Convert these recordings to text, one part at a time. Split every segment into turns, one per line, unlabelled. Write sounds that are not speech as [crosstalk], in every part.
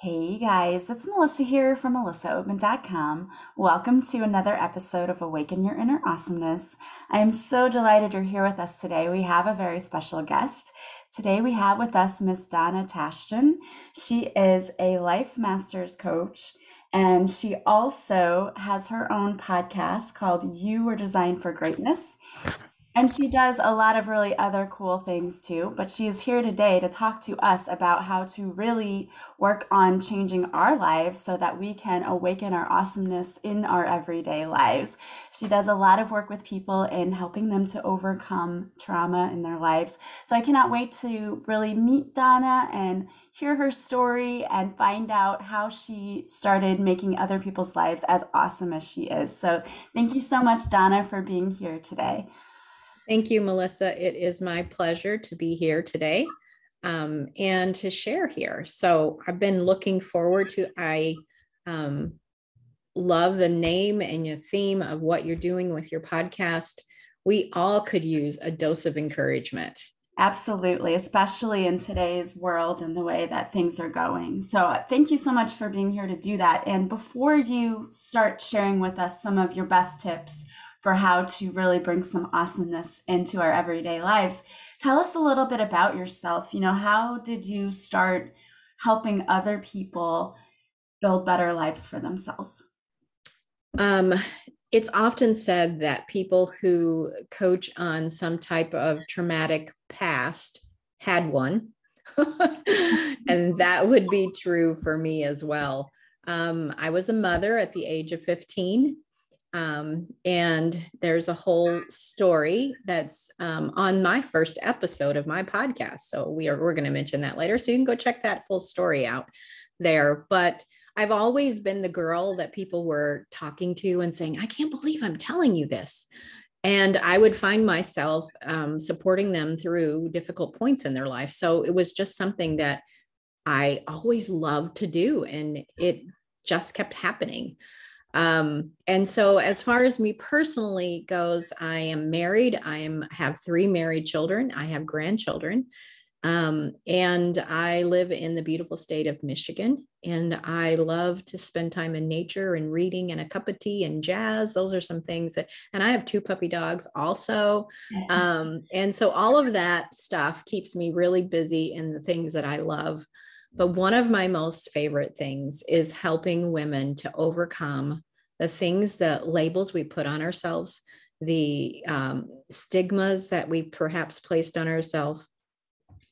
Hey guys, it's Melissa here from melissaoatman.com. Welcome to another episode of Awaken Your Inner Awesomeness. I am so delighted you're here with us today. We have a very special guest. Today we have with us Miss Donna Tashjian. She is a Life Masters coach and she also has her own podcast called You Were Designed for Greatness. And she does a lot of really other cool things too. But she is here today to talk to us about how to really work on changing our lives so that we can awaken our awesomeness in our everyday lives. She does a lot of work with people in helping them to overcome trauma in their lives. So I cannot wait to really meet Donna and hear her story and find out how she started making other people's lives as awesome as she is. So thank you so much, Donna, for being here today.
Thank you, Melissa. It is my pleasure to be here today um, and to share here. So I've been looking forward to, I um, love the name and your theme of what you're doing with your podcast. We all could use a dose of encouragement.
Absolutely, especially in today's world and the way that things are going. So, thank you so much for being here to do that. And before you start sharing with us some of your best tips for how to really bring some awesomeness into our everyday lives. Tell us a little bit about yourself. You know, how did you start helping other people build better lives for themselves?
Um, it's often said that people who coach on some type of traumatic past had one. [laughs] and that would be true for me as well. Um, I was a mother at the age of 15 um, and there's a whole story that's um, on my first episode of my podcast. So we are we're going to mention that later. So you can go check that full story out there. But I've always been the girl that people were talking to and saying, "I can't believe I'm telling you this." And I would find myself um, supporting them through difficult points in their life. So it was just something that I always loved to do, and it just kept happening. Um, and so as far as me personally goes, I am married. I am have three married children. I have grandchildren. Um, and I live in the beautiful state of Michigan. And I love to spend time in nature and reading and a cup of tea and jazz. Those are some things that, and I have two puppy dogs also. [laughs] Um, and so all of that stuff keeps me really busy in the things that I love. But one of my most favorite things is helping women to overcome the things, the labels we put on ourselves, the um, stigmas that we perhaps placed on ourselves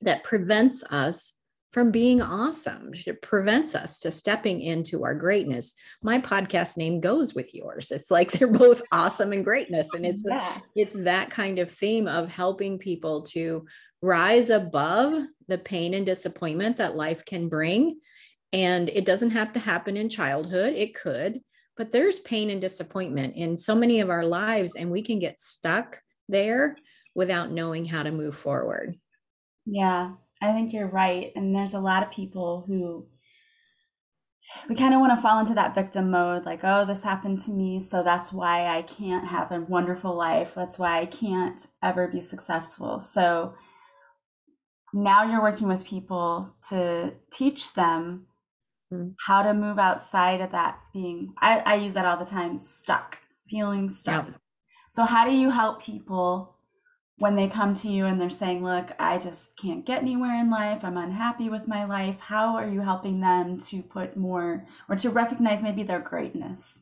that prevents us from being awesome. It prevents us to stepping into our greatness. My podcast name goes with yours. It's like [laughs] they're both awesome and greatness. And it's yeah. it's that kind of theme of helping people to rise above the pain and disappointment that life can bring. And it doesn't have to happen in childhood. It could, but there's pain and disappointment in so many of our lives, and we can get stuck there without knowing how to move forward.
Yeah, I think you're right. And there's a lot of people who we kind of want to fall into that victim mode like, oh, this happened to me. So that's why I can't have a wonderful life. That's why I can't ever be successful. So now you're working with people to teach them mm. how to move outside of that being I, I use that all the time stuck feeling stuck. Yeah. so how do you help people when they come to you and they're saying look i just can't get anywhere in life. I'm unhappy with my life. How are you helping them to put more or to recognize maybe their greatness?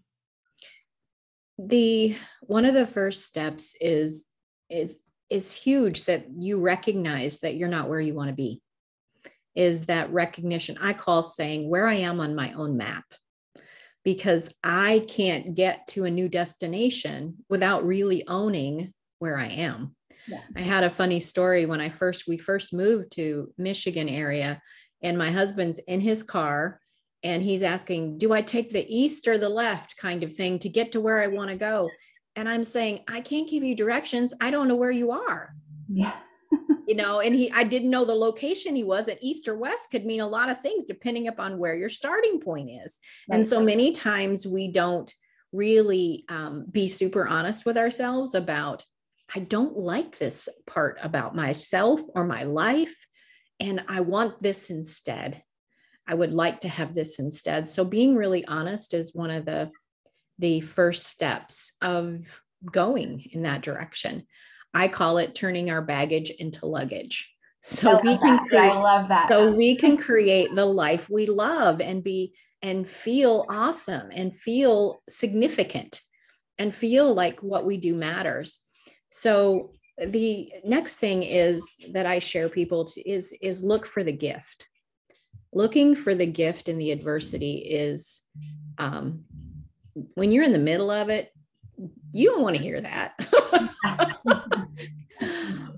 The one of the first steps is is is huge that you recognize that you're not where you want to be is that recognition I call saying where I am on my own map because I can't get to a new destination without really owning where I am. Yeah. I had a funny story when I first we first moved to Michigan area and my husband's in his car and he's asking, "Do I take the east or the left?" kind of thing to get to where I want to go. And I'm saying, "I can't give you directions. I don't know where you are."
Yeah
you know, and he, I didn't know the location he was at east or west could mean a lot of things depending upon where your starting point is. Right. And so many times we don't really um, be super honest with ourselves about, I don't like this part about myself or my life, and I want this instead. I would like to have this instead. So being really honest is one of the the first steps of going in that direction. I call it turning our baggage into luggage. So we can
that. create, I love that.
So we can create the life we love and be and feel awesome and feel significant and feel like what we do matters. So the next thing is that I share people to, is is look for the gift. Looking for the gift in the adversity is um, when you're in the middle of it, you don't want to hear that.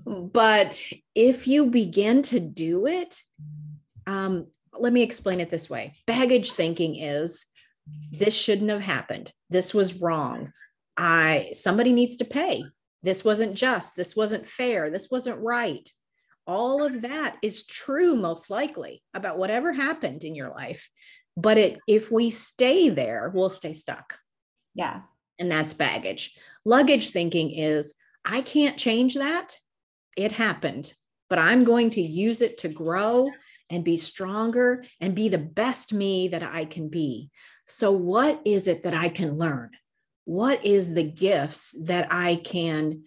[laughs] but if you begin to do it, um, let me explain it this way baggage thinking is this shouldn't have happened. This was wrong. I somebody needs to pay. This wasn't just. This wasn't fair. This wasn't right. All of that is true, most likely, about whatever happened in your life. But it, if we stay there, we'll stay stuck.
Yeah.
And that's baggage. Luggage thinking is I can't change that. It happened, but I'm going to use it to grow and be stronger and be the best me that I can be. So, what is it that I can learn? What is the gifts that I can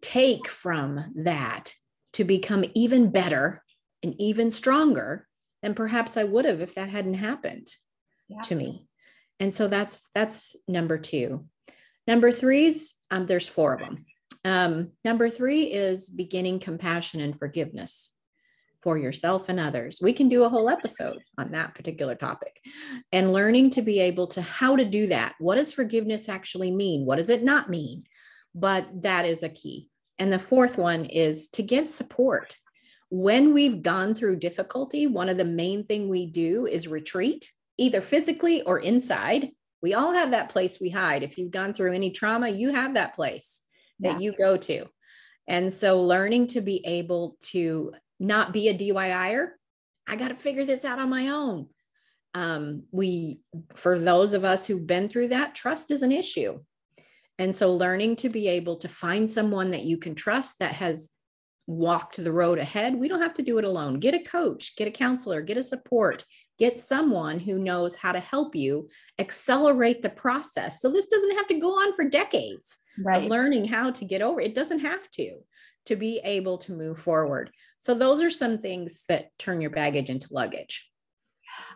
take from that to become even better and even stronger than perhaps I would have if that hadn't happened yeah. to me? And so that's that's number two. Number threes, um, there's four of them. Um, number three is beginning compassion and forgiveness for yourself and others. We can do a whole episode on that particular topic and learning to be able to how to do that. What does forgiveness actually mean? What does it not mean? But that is a key. And the fourth one is to get support. When we've gone through difficulty, one of the main thing we do is retreat, either physically or inside. We all have that place we hide. If you've gone through any trauma, you have that place that yeah. you go to. And so learning to be able to not be a DIYer. I got to figure this out on my own. Um, we, for those of us who've been through that, trust is an issue. And so learning to be able to find someone that you can trust that has walked the road ahead, we don't have to do it alone. Get a coach, get a counselor, get a support, get someone who knows how to help you accelerate the process. So this doesn't have to go on for decades right. of learning how to get over. It doesn't have to to be able to move forward. So those are some things that turn your baggage into luggage.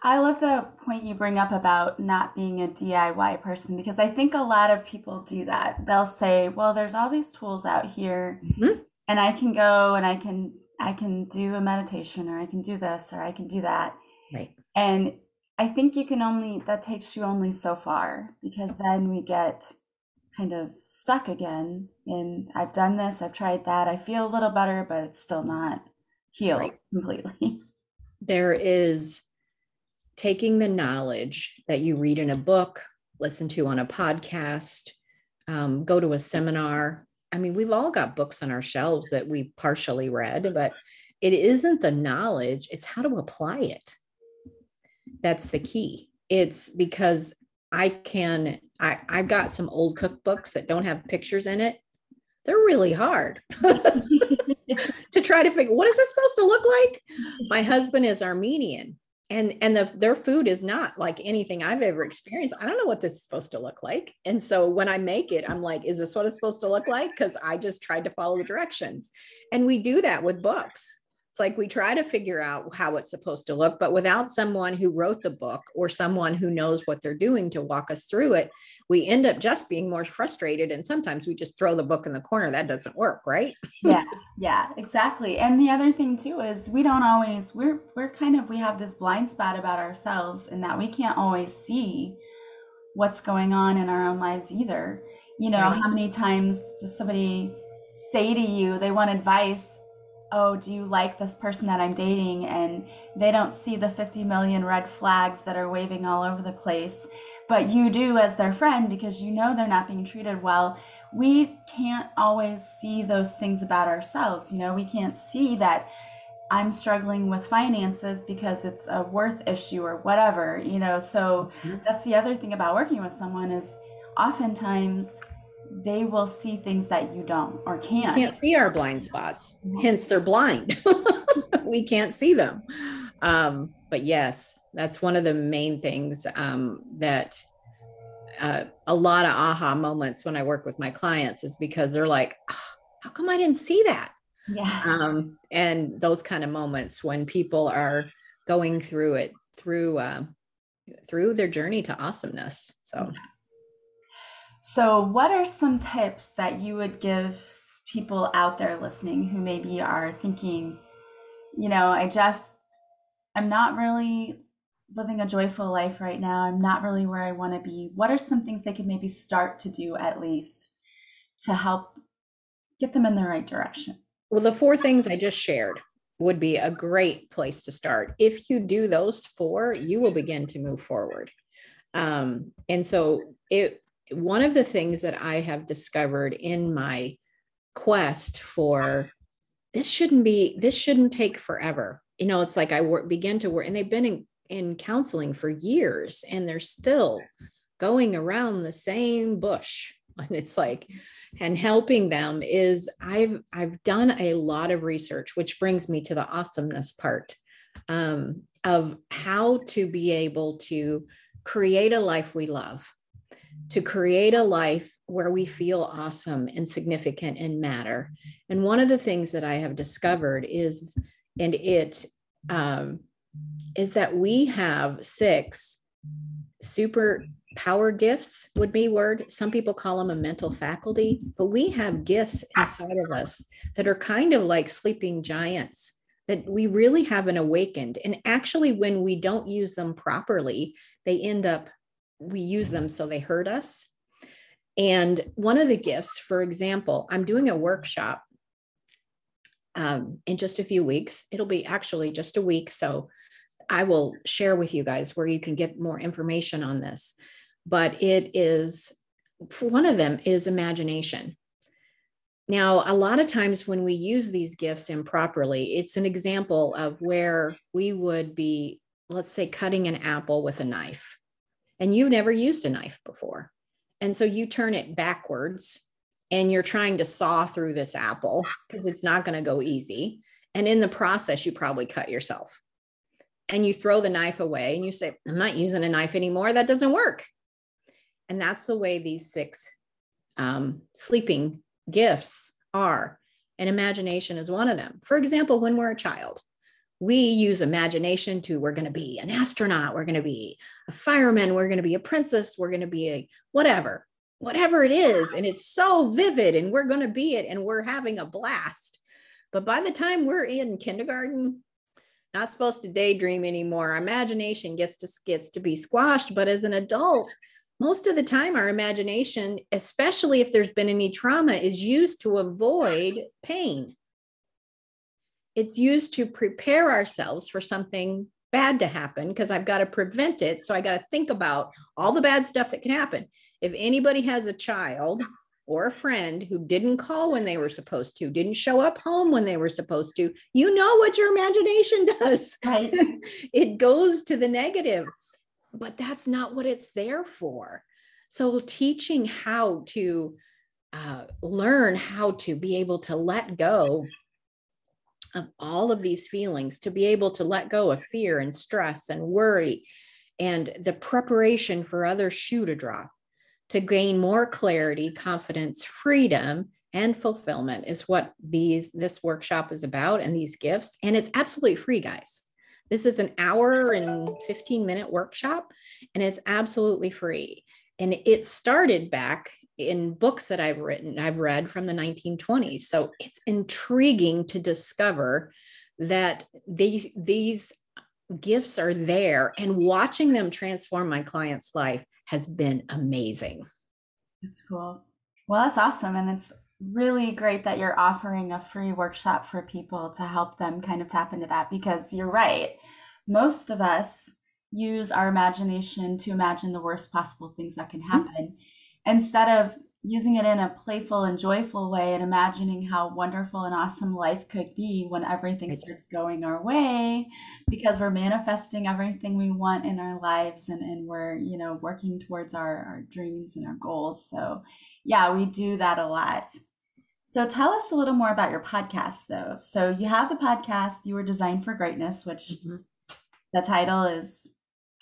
I love the point you bring up about not being a DIY person because I think a lot of people do that. They'll say, "Well, there's all these tools out here mm-hmm. and I can go and I can I can do a meditation or I can do this or I can do that."
Right.
And I think you can only that takes you only so far because then we get kind of stuck again in I've done this, I've tried that, I feel a little better, but it's still not healed right. completely.
There is taking the knowledge that you read in a book, listen to on a podcast, um, go to a seminar. I mean, we've all got books on our shelves that we partially read, but it isn't the knowledge, it's how to apply it. That's the key. It's because I can, I, I've got some old cookbooks that don't have pictures in it. They're really hard. [laughs] to try to figure what is this supposed to look like. My husband is Armenian and and the, their food is not like anything I've ever experienced. I don't know what this is supposed to look like. And so when I make it, I'm like, is this what it's supposed to look like? Because I just tried to follow the directions. And we do that with books. It's like we try to figure out how it's supposed to look, but without someone who wrote the book or someone who knows what they're doing to walk us through it, we end up just being more frustrated. And sometimes we just throw the book in the corner. That doesn't work, right? [laughs]
yeah, yeah, exactly. And the other thing too is we don't always we're we're kind of we have this blind spot about ourselves and that we can't always see what's going on in our own lives either. You know, right. how many times does somebody say to you they want advice oh, do you like this person that I'm dating? And they don't see the 50 million red flags that are waving all over the place. But you do as their friend because you know they're not being treated well. We can't always see those things about ourselves. You know, we can't see that I'm struggling with finances because it's a worth issue or whatever, you know. So mm-hmm. that's the other thing about working with someone is oftentimes they will see things that you don't or can't.
Can't see our blind spots. Hence, they're blind. [laughs] we can't see them. um, but yes, that's one of the main things um, that uh, a lot of aha moments when I work with my clients is because they're like, oh, how come I didn't see that?
Yeah.
Um, and those kind of moments when people are going through it through uh, through their journey to awesomeness. So,
so what are some tips that you would give people out there listening who maybe are thinking, you know, I just I'm not really living a joyful life right now. I'm not really where I want to be. What are some things they could maybe start to do at least to help get them in the right direction?
Well, the four things I just shared would be a great place to start. If you do those four, you will begin to move forward. Um, and so it one of the things that I have discovered in my quest for this shouldn't be this shouldn't take forever. You know, it's like I work begin to work and they've been in, in counseling for years and they're still going around the same bush. [laughs] And it's like, and helping them is I've I've done a lot of research, which brings me to the awesomeness part um, of how to be able to create a life we love, to create a life where we feel awesome and significant and matter. And one of the things that I have discovered is, and it um, is that we have six super power gifts would be word some people call them a mental faculty but we have gifts inside of us that are kind of like sleeping giants that we really haven't awakened and actually when we don't use them properly they end up we use them so they hurt us and one of the gifts for example i'm doing a workshop um, in just a few weeks it'll be actually just a week so I will share with you guys where you can get more information on this. But it is one of them is imagination. Now, a lot of times when we use these gifts improperly, it's an example of where we would be, let's say, cutting an apple with a knife, and you've never used a knife before. And so you turn it backwards and you're trying to saw through this apple because it's not going to go easy. And in the process, you probably cut yourself and you throw the knife away and you say, I'm not using a knife anymore. That doesn't work. And that's the way these six um, sleeping gifts are. And imagination is one of them. For example, when we're a child, we use imagination to we're going to be an astronaut, we're going to be a fireman, we're going to be a princess, we're going to be a whatever, whatever it is. And it's so vivid and we're going to be it and we're having a blast. But by the time we're in kindergarten, not supposed to daydream anymore. Our imagination gets to gets to be squashed. But as an adult, most of the time our imagination, especially if there's been any trauma, is used to avoid pain. It's used to prepare ourselves for something bad to happen because I've got to prevent it. So I got to think about all the bad stuff that can happen. If anybody has a child or a friend who didn't call when they were supposed to, didn't show up home when they were supposed to, you know what your imagination [laughs] does.
Right. [laughs]
it goes to the negative, but that's not what it's there for. So, teaching how to uh, learn how to be able to let go of all of these feelings, to be able to let go of fear and stress and worry and the preparation for other shoe to drop to gain more clarity, confidence, freedom, and fulfillment is what these this workshop is about and these gifts. And it's absolutely free, guys. This is an hour and 15 minute workshop, and it's absolutely free. And it started back in books that I've written, I've read from the 1920s. So it's intriguing to discover that these these gifts are there and watching them transform my client's life has been amazing.
That's cool. Well, that's awesome. And it's really great that you're offering a free workshop for people to help them kind of tap into that because you're right. Most of us use our imagination to imagine the worst possible things that can mm-hmm. happen. Instead of using it in a playful and joyful way and imagining how wonderful and awesome life could be when everything starts going our way because we're manifesting everything we want in our lives and, and we're you know working towards our, our dreams and our goals so yeah we do that a lot so tell us a little more about your podcast though so you have the podcast you were designed for greatness which mm-hmm. The title is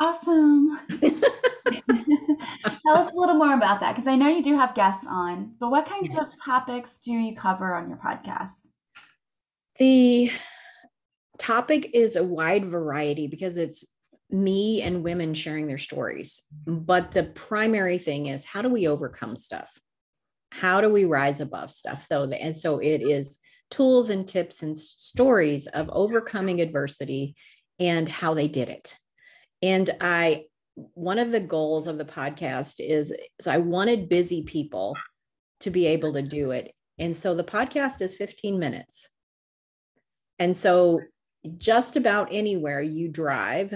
awesome. [laughs] Tell us a little more about that because I know you do have guests on, but what kinds yes. of topics do you cover on your podcast?
The topic is a wide variety because it's me and women sharing their stories. But the primary thing is how do we overcome stuff? How do we rise above stuff? So, and so it is tools and tips and stories of overcoming adversity and how they did it. And I, one of the goals of the podcast is, is I wanted busy people to be able to do it. And so the podcast is 15 minutes. And so just about anywhere you drive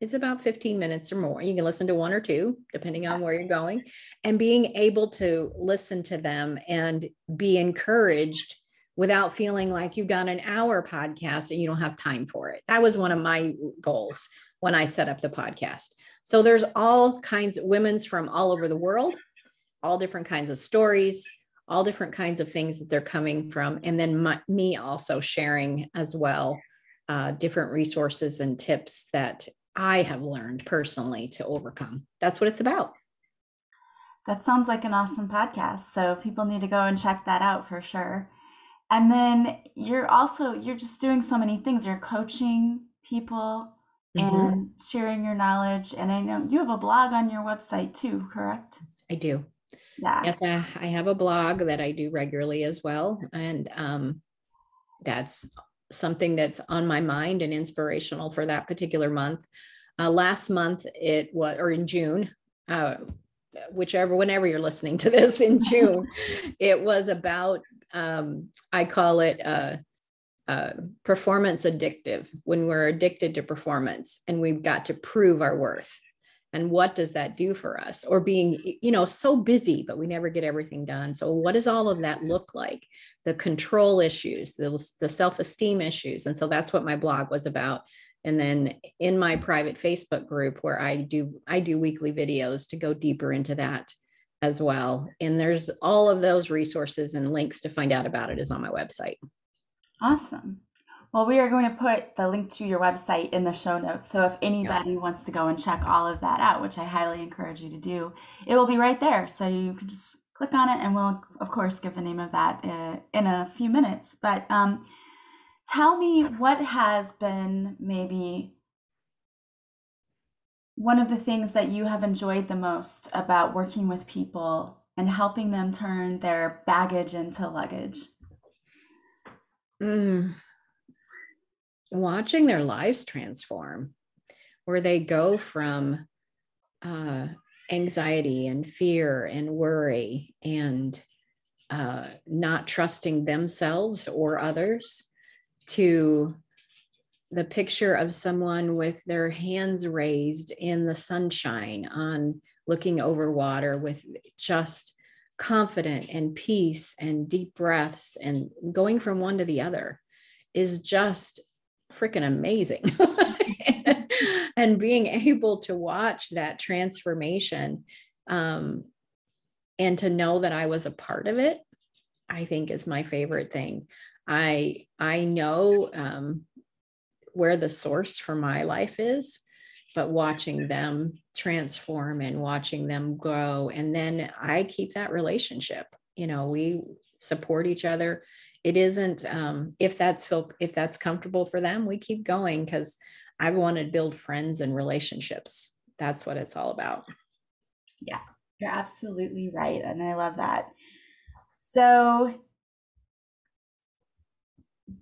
is about 15 minutes or more. You can listen to one or two, depending on where you're going, and being able to listen to them and be encouraged without feeling like you've got an hour podcast and you don't have time for it. That was one of my goals when I set up the podcast. So there's all kinds of women's from all over the world, all different kinds of stories, all different kinds of things that they're coming from. And then my, me also sharing as well uh, different resources and tips that I have learned personally to overcome. That's what it's about.
That sounds like an awesome podcast. So people need to go and check that out for sure. And then you're also you're just doing so many things. You're coaching people mm-hmm. and sharing your knowledge. And I know you have a blog on your website too, correct?
I do. Yeah. Yes, I, I have a blog that I do regularly as well. And um, that's something that's on my mind and inspirational for that particular month. Uh, last month, it was, or in June, uh, whichever, whenever you're listening to this in [laughs] June, it was about, um, I call it uh, uh, performance addictive, when we're addicted to performance and we've got to prove our worth. And what does that do for us? Or being you know so busy but we never get everything done. So what does all of that look like? The control issues the, the self-esteem issues. And so that's what my blog was about. And then in my private facebook group where i do i do weekly videos to go deeper into that as well. And there's all of those resources and links to find out about it is on my website
awesome well, we are going to put the link to your website in the show notes. So if anybody yeah. wants to go and check all of that out, which I highly encourage you to do, it will be right there. So you can just click on it and we'll, of course, give the name of that uh, in a few minutes. But um, tell me what has been maybe one of the things that you have enjoyed the most about working with people and helping them turn their baggage into luggage.
Mm. Watching their lives transform, where they go from uh, anxiety and fear and worry and uh, not trusting themselves or others to the picture of someone with their hands raised in the sunshine on looking over water with just confident and peace and deep breaths and going from one to the other is just freaking amazing. [laughs] and being able to watch that transformation um, and to know that I was a part of it, I think is my favorite thing. I I know um, where the source for my life is, but watching them transform and watching them grow, and then I keep that relationship. You know, we support each other. It isn't um, if that's feel if that's comfortable for them we keep going because i want to build friends and relationships. That's what it's all about.
Yeah you're absolutely right and i love that. So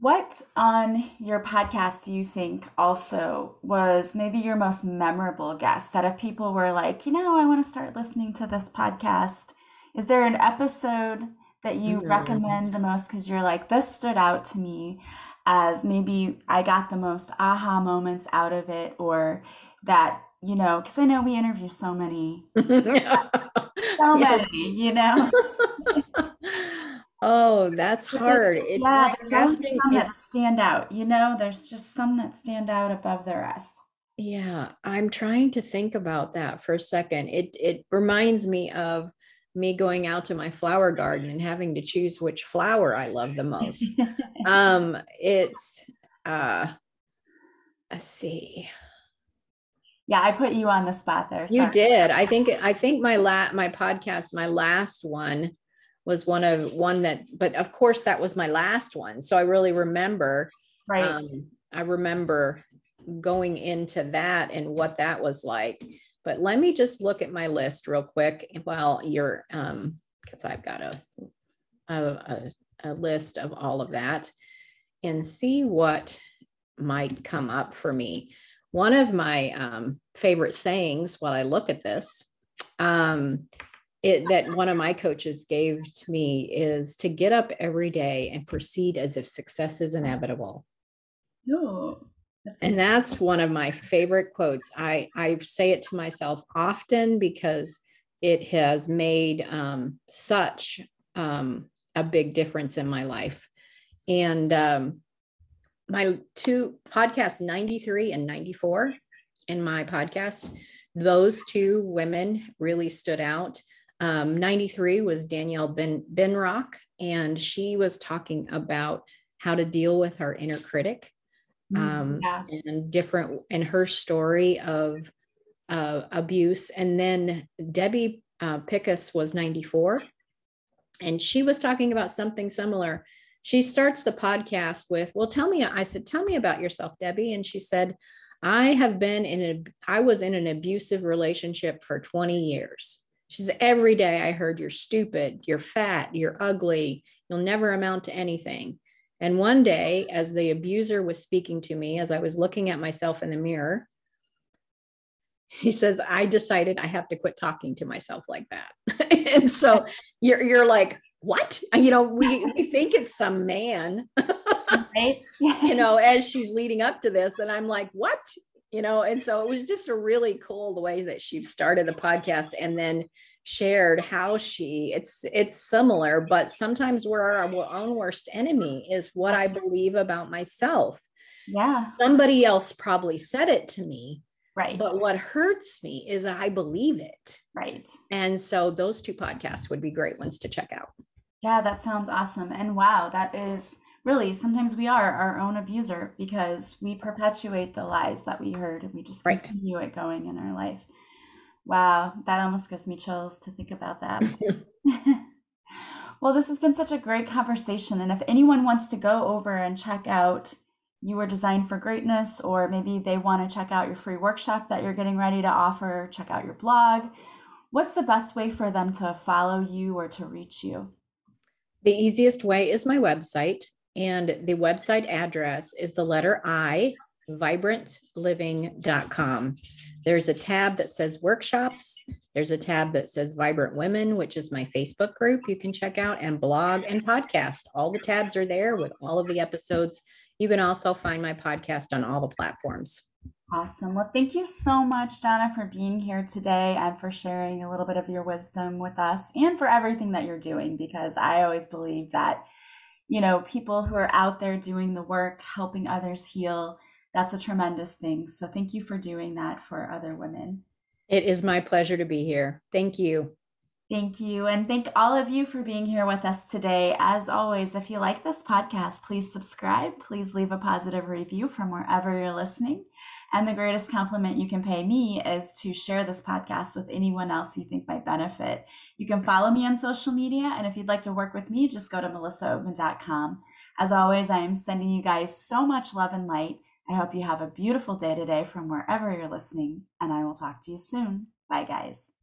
what on your podcast do you think also was maybe your most memorable guest that if people were like you know i want to start listening to this podcast is there an episode that you mm-hmm. recommend the most because you're like, this stood out to me as maybe I got the most aha moments out of it, or that, you know, because I know we interview so many, [laughs] so many, you know. [laughs]
oh, that's hard. It's
yeah, like there's some that stand out, you know, there's just some that stand out above the rest.
Yeah, I'm trying to think about that for a second. It it reminds me of me going out to my flower garden and having to choose which flower I love the most. [laughs] um, it's uh, let's see.
Yeah, I put you on the spot there.
Sorry. You did. I think I think my la- my podcast, my last one was one of one that, but of course that was my last one. So I really remember.
Right. Um,
I remember going into that and what that was like. But let me just look at my list real quick while you're, um, because I've got a, a, a, a list of all of that and see what might come up for me. One of my um, favorite sayings while I look at this, um, it, that one of my coaches gave to me is to get up every day and proceed as if success is inevitable.
No.
That's and that's one of my favorite quotes. I, I say it to myself often because it has made um, such um, a big difference in my life. And um, my two podcasts 93 and 94 in my podcast those two women really stood out um, 93 was danielle ben benrock and she was talking about how to deal with our inner critic mm, um, yeah. and different and her story of uh, abuse and then debbie uh, pickus was 94 and she was talking about something similar she starts the podcast with, Well, tell me, I said, Tell me about yourself, Debbie. And she said, I have been in a, I was in an abusive relationship for 20 years. She said, Every day I heard you're stupid, you're fat, you're ugly, you'll never amount to anything. And one day, as the abuser was speaking to me, as I was looking at myself in the mirror, he says, I decided I have to quit talking to myself like that. [laughs] and so you're, you're like, what? You know, we, we think it's some man, [laughs] right? you [laughs] know, as she's leading up to this. And I'm like, what? You know, and so it was just a really cool the way that she started the podcast and then shared how she it's it's similar but sometimes we're our own worst enemy is what i believe about myself
yeah
somebody else probably said it to me
Right.
But what hurts me is I believe it.
Right.
And so those two podcasts would be great ones to check out.
Yeah, that sounds awesome. And wow, that is really sometimes we are our own abuser because we perpetuate the lies that we heard and we just right. continue it going in our life. Wow, that almost gives me chills to think about that. [laughs] [laughs] well, this has been such a great conversation. And if anyone wants to go over and check out You Were Designed for Greatness, or maybe they want to check out your free workshop that you're getting ready to offer, check out your blog, what's the best way for them to follow you or to reach you?
The easiest way is my website, and the website address is the letter I, vibrantliving.com. There's a tab that says workshops. There's a tab that says Vibrant Women, which is my Facebook group you can check out, and blog and podcast. All the tabs are there with all of the episodes. You can also find my podcast on all the platforms.
Awesome. Well, thank you so much, Donna, for being here today and for sharing a little bit of your wisdom with us and for everything that you're doing, because I always believe that, you know, people who are out there doing the work, helping others heal, that's a tremendous thing. So thank you for doing that for other women.
It is my pleasure to be here. Thank you.
Thank you. And thank all of you for being here with us today. As always, if you like this podcast, please subscribe. Please leave a positive review from wherever you're listening. And the greatest compliment you can pay me is to share this podcast with anyone else you think might benefit. You can follow me on social media. And if you'd like to work with me, just go to melissaoatman.com. As always, I am sending you guys so much love and light. I hope you have a beautiful day today from wherever you're listening, and I will talk to you soon. Bye, guys.